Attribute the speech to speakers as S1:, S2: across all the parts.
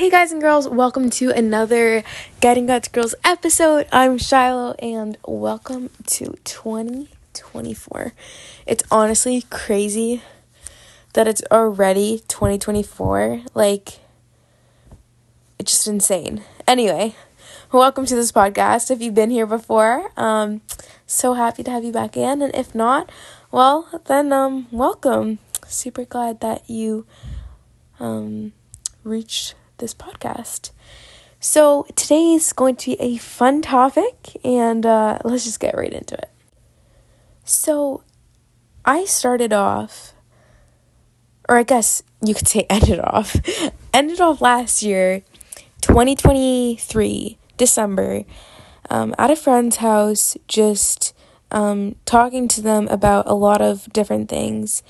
S1: Hey guys and girls, welcome to another Guiding God's Girls episode. I'm Shiloh and welcome to 2024. It's honestly crazy that it's already 2024. Like, it's just insane. Anyway, welcome to this podcast. If you've been here before, um, so happy to have you back in. And if not, well, then um, welcome. Super glad that you um, reached this podcast. So, today is going to be a fun topic, and uh, let's just get right into it. So, I started off, or I guess you could say ended off, ended off last year, 2023, December, um, at a friend's house, just um, talking to them about a lot of different things.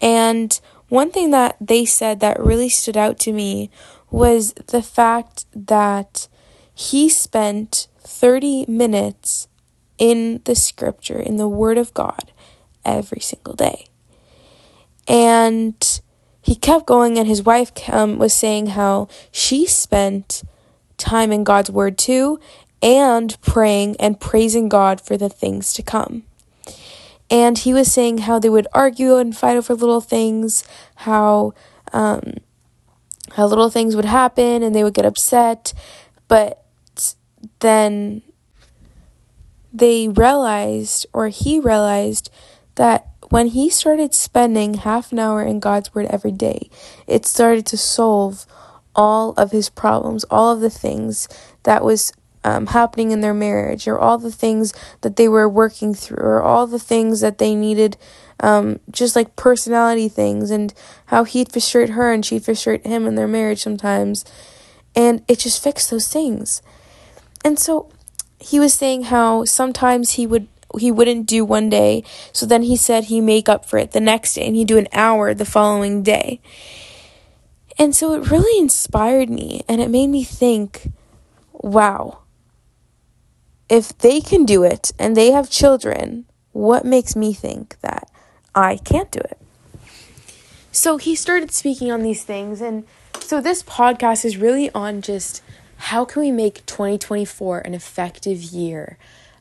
S1: And one thing that they said that really stood out to me was the fact that he spent 30 minutes in the scripture, in the Word of God, every single day. And he kept going, and his wife um, was saying how she spent time in God's Word too, and praying and praising God for the things to come. And he was saying how they would argue and fight over little things, how um, how little things would happen and they would get upset, but then they realized, or he realized, that when he started spending half an hour in God's Word every day, it started to solve all of his problems, all of the things that was um, happening in their marriage, or all the things that they were working through, or all the things that they needed um, just like personality things and how he'd frustrate her and she'd frustrate him in their marriage sometimes. And it just fixed those things. And so he was saying how sometimes he would he wouldn't do one day, so then he said he make up for it the next day and he'd do an hour the following day. And so it really inspired me and it made me think, wow. If they can do it and they have children, what makes me think that I can't do it. So he started speaking on these things. And so this podcast is really on just how can we make 2024 an effective year?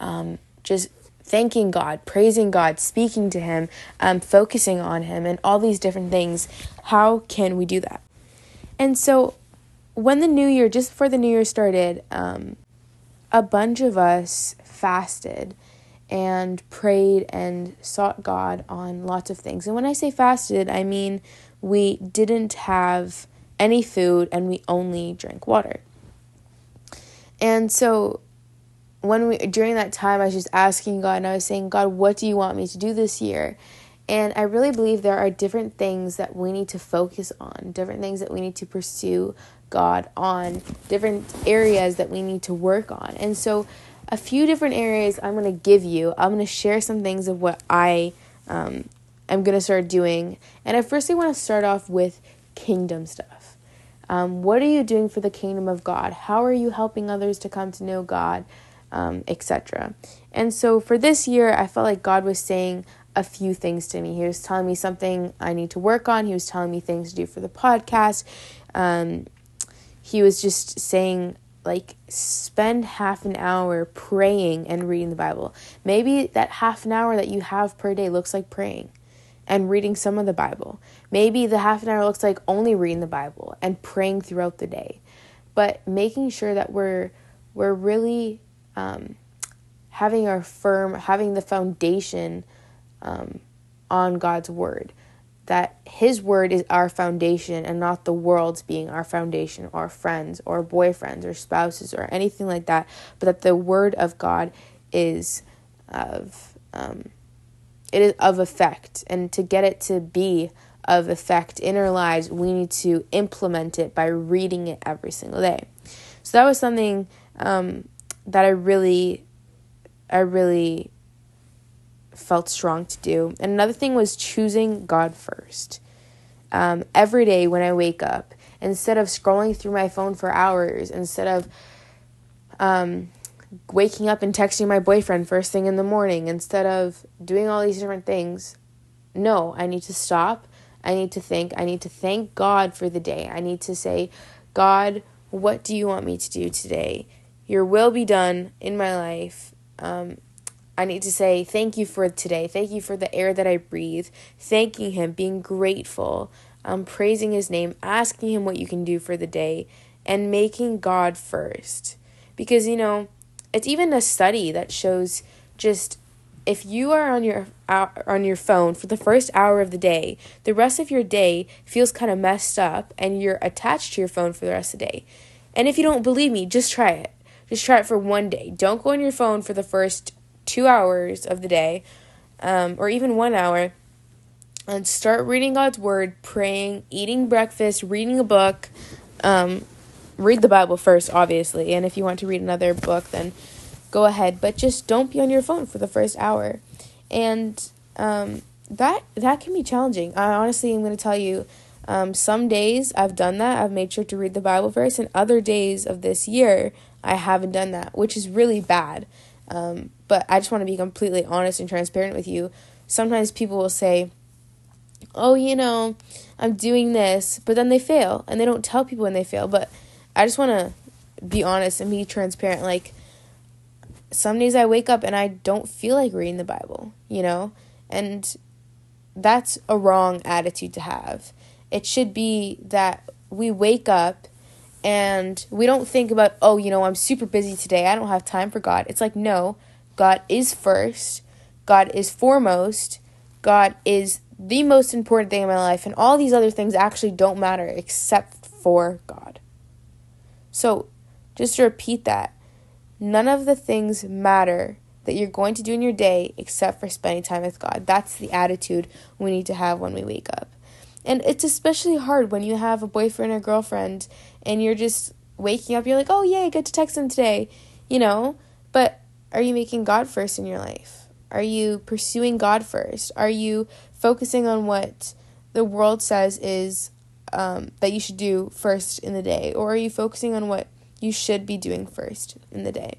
S1: Um, just thanking God, praising God, speaking to Him, um, focusing on Him, and all these different things. How can we do that? And so when the new year, just before the new year started, um, a bunch of us fasted and prayed and sought God on lots of things. And when I say fasted, I mean we didn't have any food and we only drank water. And so when we during that time I was just asking God and I was saying, God, what do you want me to do this year? And I really believe there are different things that we need to focus on, different things that we need to pursue God on, different areas that we need to work on. And so a few different areas I'm going to give you. I'm going to share some things of what I um, am going to start doing. And I firstly want to start off with kingdom stuff. Um, what are you doing for the kingdom of God? How are you helping others to come to know God, um, etc. And so for this year, I felt like God was saying a few things to me. He was telling me something I need to work on. He was telling me things to do for the podcast. Um, he was just saying like spend half an hour praying and reading the Bible. Maybe that half an hour that you have per day looks like praying and reading some of the Bible. Maybe the half an hour looks like only reading the Bible and praying throughout the day. But making sure that we're we're really um, having our firm, having the foundation um, on God's word that His Word is our foundation and not the world's being our foundation, or friends, or boyfriends, or spouses, or anything like that, but that the Word of God is of um, it is of effect, and to get it to be of effect in our lives, we need to implement it by reading it every single day. So that was something um, that I really, I really felt strong to do. And another thing was choosing God first. Um, every day when I wake up, instead of scrolling through my phone for hours, instead of um, waking up and texting my boyfriend first thing in the morning, instead of doing all these different things, no, I need to stop. I need to think. I need to thank God for the day. I need to say, God, what do you want me to do today? Your will be done in my life. Um, I need to say thank you for today. Thank you for the air that I breathe. Thanking Him, being grateful, um, praising His name, asking Him what you can do for the day, and making God first. Because, you know, it's even a study that shows just if you are on your on your phone for the first hour of the day, the rest of your day feels kind of messed up and you're attached to your phone for the rest of the day. And if you don't believe me, just try it. Just try it for one day. Don't go on your phone for the first two hours of the day, um, or even one hour, and start reading God's Word, praying, eating breakfast, reading a book. Um, read the Bible first, obviously, and if you want to read another book, then go ahead. But just don't be on your phone for the first hour, and um, that that can be challenging. I honestly am going to tell you. Um, some days I've done that. I've made sure to read the Bible first, and other days of this year I haven't done that, which is really bad. Um, but I just want to be completely honest and transparent with you. Sometimes people will say, oh, you know, I'm doing this, but then they fail and they don't tell people when they fail. But I just want to be honest and be transparent. Like, some days I wake up and I don't feel like reading the Bible, you know? And that's a wrong attitude to have. It should be that we wake up and we don't think about, oh, you know, I'm super busy today. I don't have time for God. It's like, no, God is first, God is foremost, God is the most important thing in my life, and all these other things actually don't matter except for God. So, just to repeat that, none of the things matter that you're going to do in your day except for spending time with God. That's the attitude we need to have when we wake up. And it's especially hard when you have a boyfriend or girlfriend and you're just waking up, you're like, oh, yay, get to text him today, you know? But are you making God first in your life? Are you pursuing God first? Are you focusing on what the world says is um, that you should do first in the day? Or are you focusing on what you should be doing first in the day?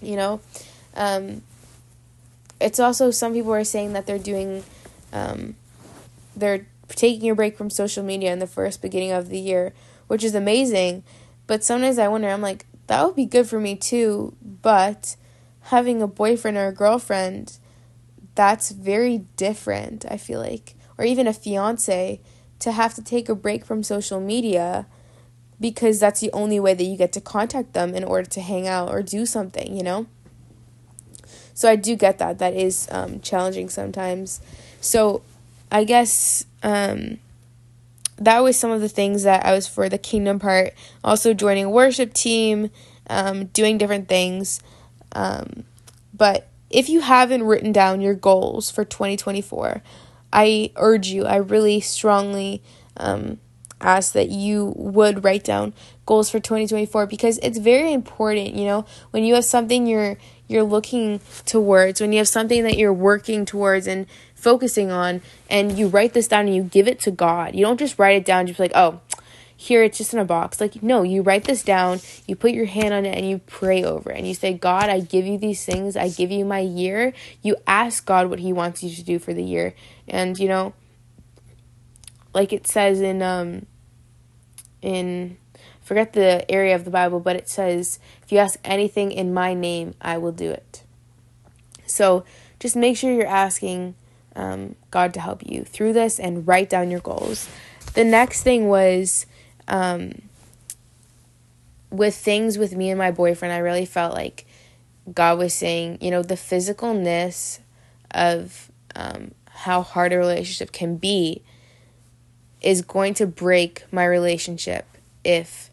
S1: You know? Um, it's also, some people are saying that they're doing, um, they're taking a break from social media in the first beginning of the year, which is amazing. But sometimes I wonder, I'm like, that would be good for me too, but having a boyfriend or a girlfriend, that's very different, I feel like. Or even a fiance, to have to take a break from social media because that's the only way that you get to contact them in order to hang out or do something, you know? So I do get that. That is um, challenging sometimes. So I guess um, that was some of the things that I was for the kingdom part. Also joining a worship team, um, doing different things. Um, but if you haven't written down your goals for 2024, I urge you, I really strongly um, ask that you would write down goals for 2024 because it's very important, you know, when you have something you're you're looking towards, when you have something that you're working towards and focusing on and you write this down and you give it to God. You don't just write it down just like, "Oh, here it's just in a box. Like, no, you write this down, you put your hand on it, and you pray over it. And you say, God, I give you these things, I give you my year. You ask God what He wants you to do for the year. And, you know, like it says in, um, in, forget the area of the Bible, but it says, if you ask anything in my name, I will do it. So just make sure you're asking um, God to help you through this and write down your goals. The next thing was um, with things with me and my boyfriend, I really felt like God was saying, you know, the physicalness of um, how hard a relationship can be is going to break my relationship if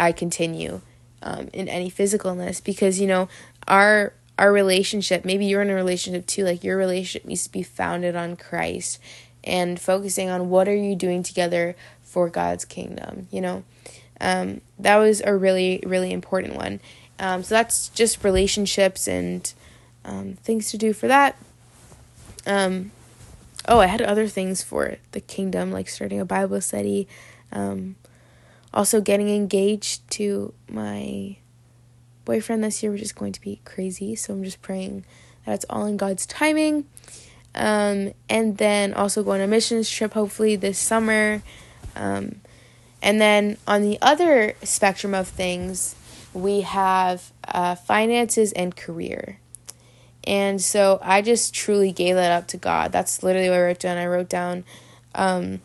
S1: I continue um, in any physicalness because you know our our relationship maybe you're in a relationship too like your relationship needs to be founded on Christ and focusing on what are you doing together for God's kingdom, you know? Um, that was a really, really important one. Um, so that's just relationships and um, things to do for that. Um, oh, I had other things for the kingdom, like starting a Bible study, um, also getting engaged to my boyfriend this year, which is going to be crazy. So I'm just praying that it's all in God's timing. Um, and then also going on a missions trip, hopefully this summer. Um, And then on the other spectrum of things, we have uh, finances and career. And so I just truly gave that up to God. That's literally what I wrote down. I wrote down, um,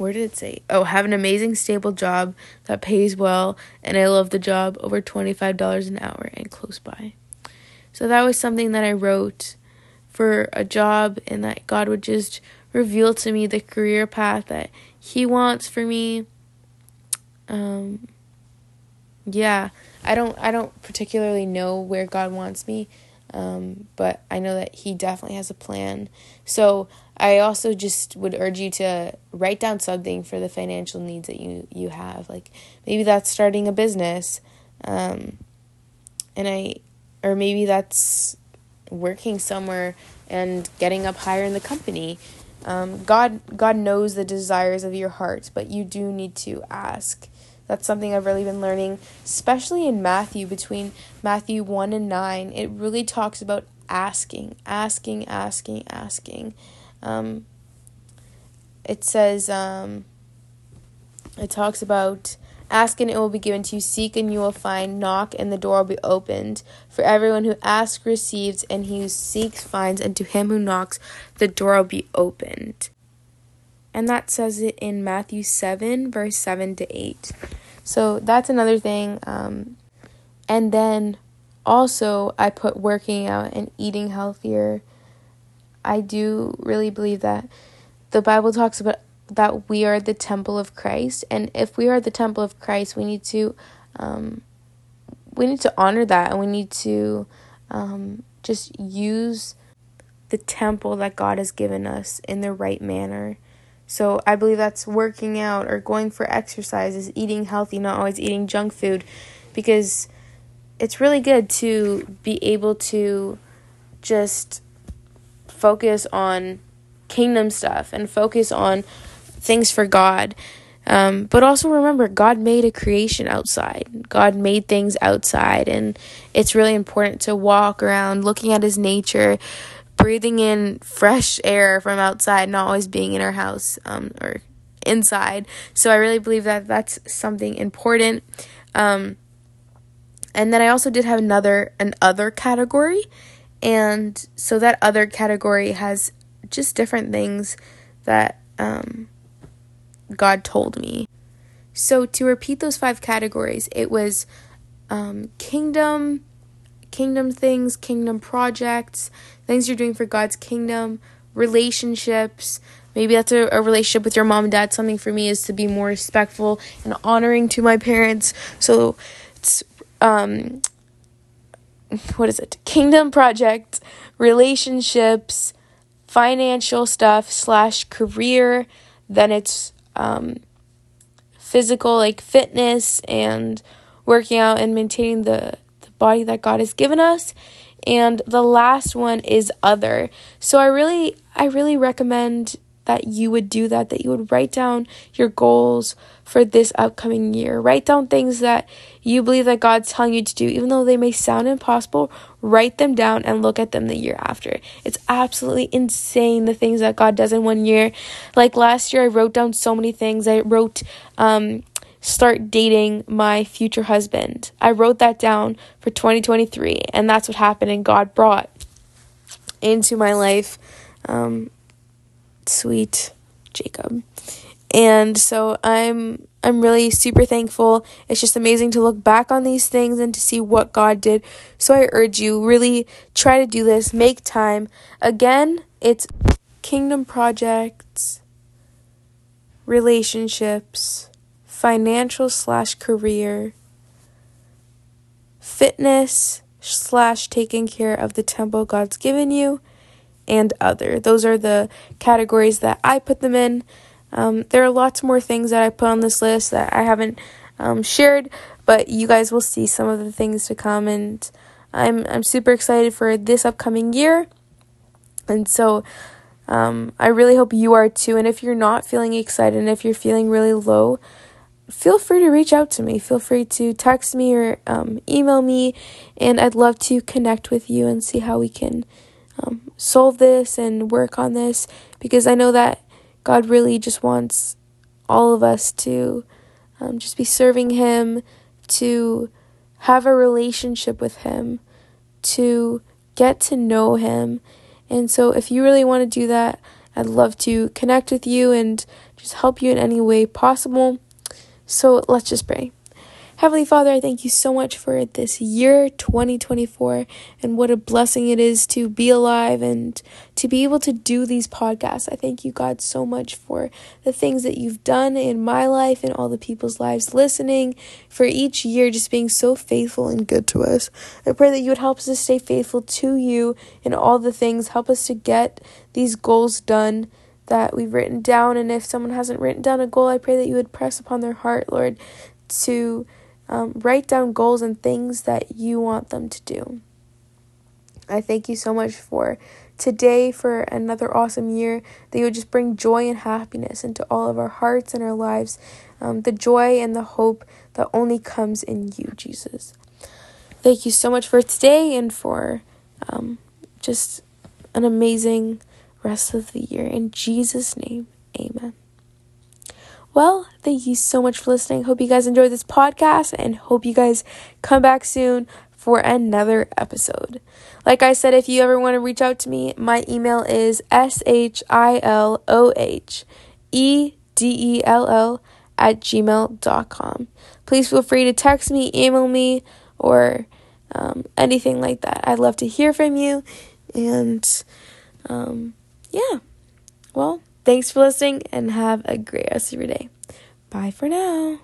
S1: where did it say? Oh, have an amazing, stable job that pays well, and I love the job over $25 an hour and close by. So that was something that I wrote for a job, and that God would just reveal to me the career path that He wants for me. Um, yeah, I don't I don't particularly know where God wants me, um, but I know that He definitely has a plan. So I also just would urge you to write down something for the financial needs that you you have. Like maybe that's starting a business, um, and I, or maybe that's working somewhere and getting up higher in the company. Um, God God knows the desires of your heart, but you do need to ask. That's something I've really been learning, especially in Matthew, between Matthew 1 and 9. It really talks about asking, asking, asking, asking. Um, it says, um, it talks about ask and it will be given to you, seek and you will find, knock and the door will be opened. For everyone who asks receives, and he who seeks finds, and to him who knocks the door will be opened. And that says it in Matthew 7, verse 7 to 8. So that's another thing. Um, and then also, I put working out and eating healthier. I do really believe that the Bible talks about that we are the temple of Christ, and if we are the temple of Christ, we need to um, we need to honor that, and we need to um, just use the temple that God has given us in the right manner. So I believe that's working out or going for exercises, eating healthy, not always eating junk food, because it's really good to be able to just focus on kingdom stuff and focus on things for God. Um, but also remember, God made a creation outside. God made things outside, and it's really important to walk around looking at His nature, breathing in fresh air from outside, not always being in our house um, or inside. So I really believe that that's something important. Um, and then I also did have another an other category, and so that other category has just different things that um, God told me. So to repeat those five categories, it was um, kingdom, kingdom things, kingdom projects, things you're doing for God's kingdom, relationships. Maybe that's a, a, relationship with your mom and dad. Something for me is to be more respectful and honoring to my parents. So it's um what is it? Kingdom project, relationships, financial stuff slash career. Then it's um physical like fitness and working out and maintaining the, the body that God has given us and the last one is other. So I really I really recommend that you would do that that you would write down your goals for this upcoming year. Write down things that you believe that God's telling you to do even though they may sound impossible. Write them down and look at them the year after. It's absolutely insane the things that God does in one year. Like last year I wrote down so many things. I wrote um start dating my future husband. I wrote that down for 2023, and that's what happened, and God brought into my life um, sweet Jacob. And so I'm I'm really super thankful. It's just amazing to look back on these things and to see what God did. So I urge you really try to do this, make time. Again, it's kingdom projects, relationships, financial slash career, fitness slash taking care of the temple God's given you, and other. Those are the categories that I put them in. Um, there are lots more things that I put on this list that I haven't um, shared, but you guys will see some of the things to come, and I'm I'm super excited for this upcoming year. And so um, I really hope you are too. And if you're not feeling excited and if you're feeling really low, feel free to reach out to me. Feel free to text me or um, email me, and I'd love to connect with you and see how we can um, solve this and work on this because I know that God really just wants all of us to um, just be serving Him, to have a relationship with Him, to get to know Him. And so, if you really want to do that, I'd love to connect with you and just help you in any way possible. So, let's just pray. Heavenly Father, I thank you so much for this year 2024 and what a blessing it is to be alive and to be able to do these podcasts. I thank you, God, so much for the things that you've done in my life and all the people's lives listening, for each year just being so faithful and good to us. I pray that you would help us to stay faithful to you in all the things, help us to get these goals done that we've written down. And if someone hasn't written down a goal, I pray that you would press upon their heart, Lord, to um, write down goals and things that you want them to do. I thank you so much for today, for another awesome year, that you would just bring joy and happiness into all of our hearts and our lives, um, the joy and the hope that only comes in you, Jesus. Thank you so much for today and for um, just an amazing rest of the year. In Jesus' name, amen. Well, thank you so much for listening. Hope you guys enjoyed this podcast and hope you guys come back soon for another episode. Like I said, if you ever want to reach out to me, my email is S H I L O H E D E L L at gmail.com. Please feel free to text me, email me, or um, anything like that. I'd love to hear from you. And um, yeah, well, Thanks for listening and have a great rest of your day. Bye for now.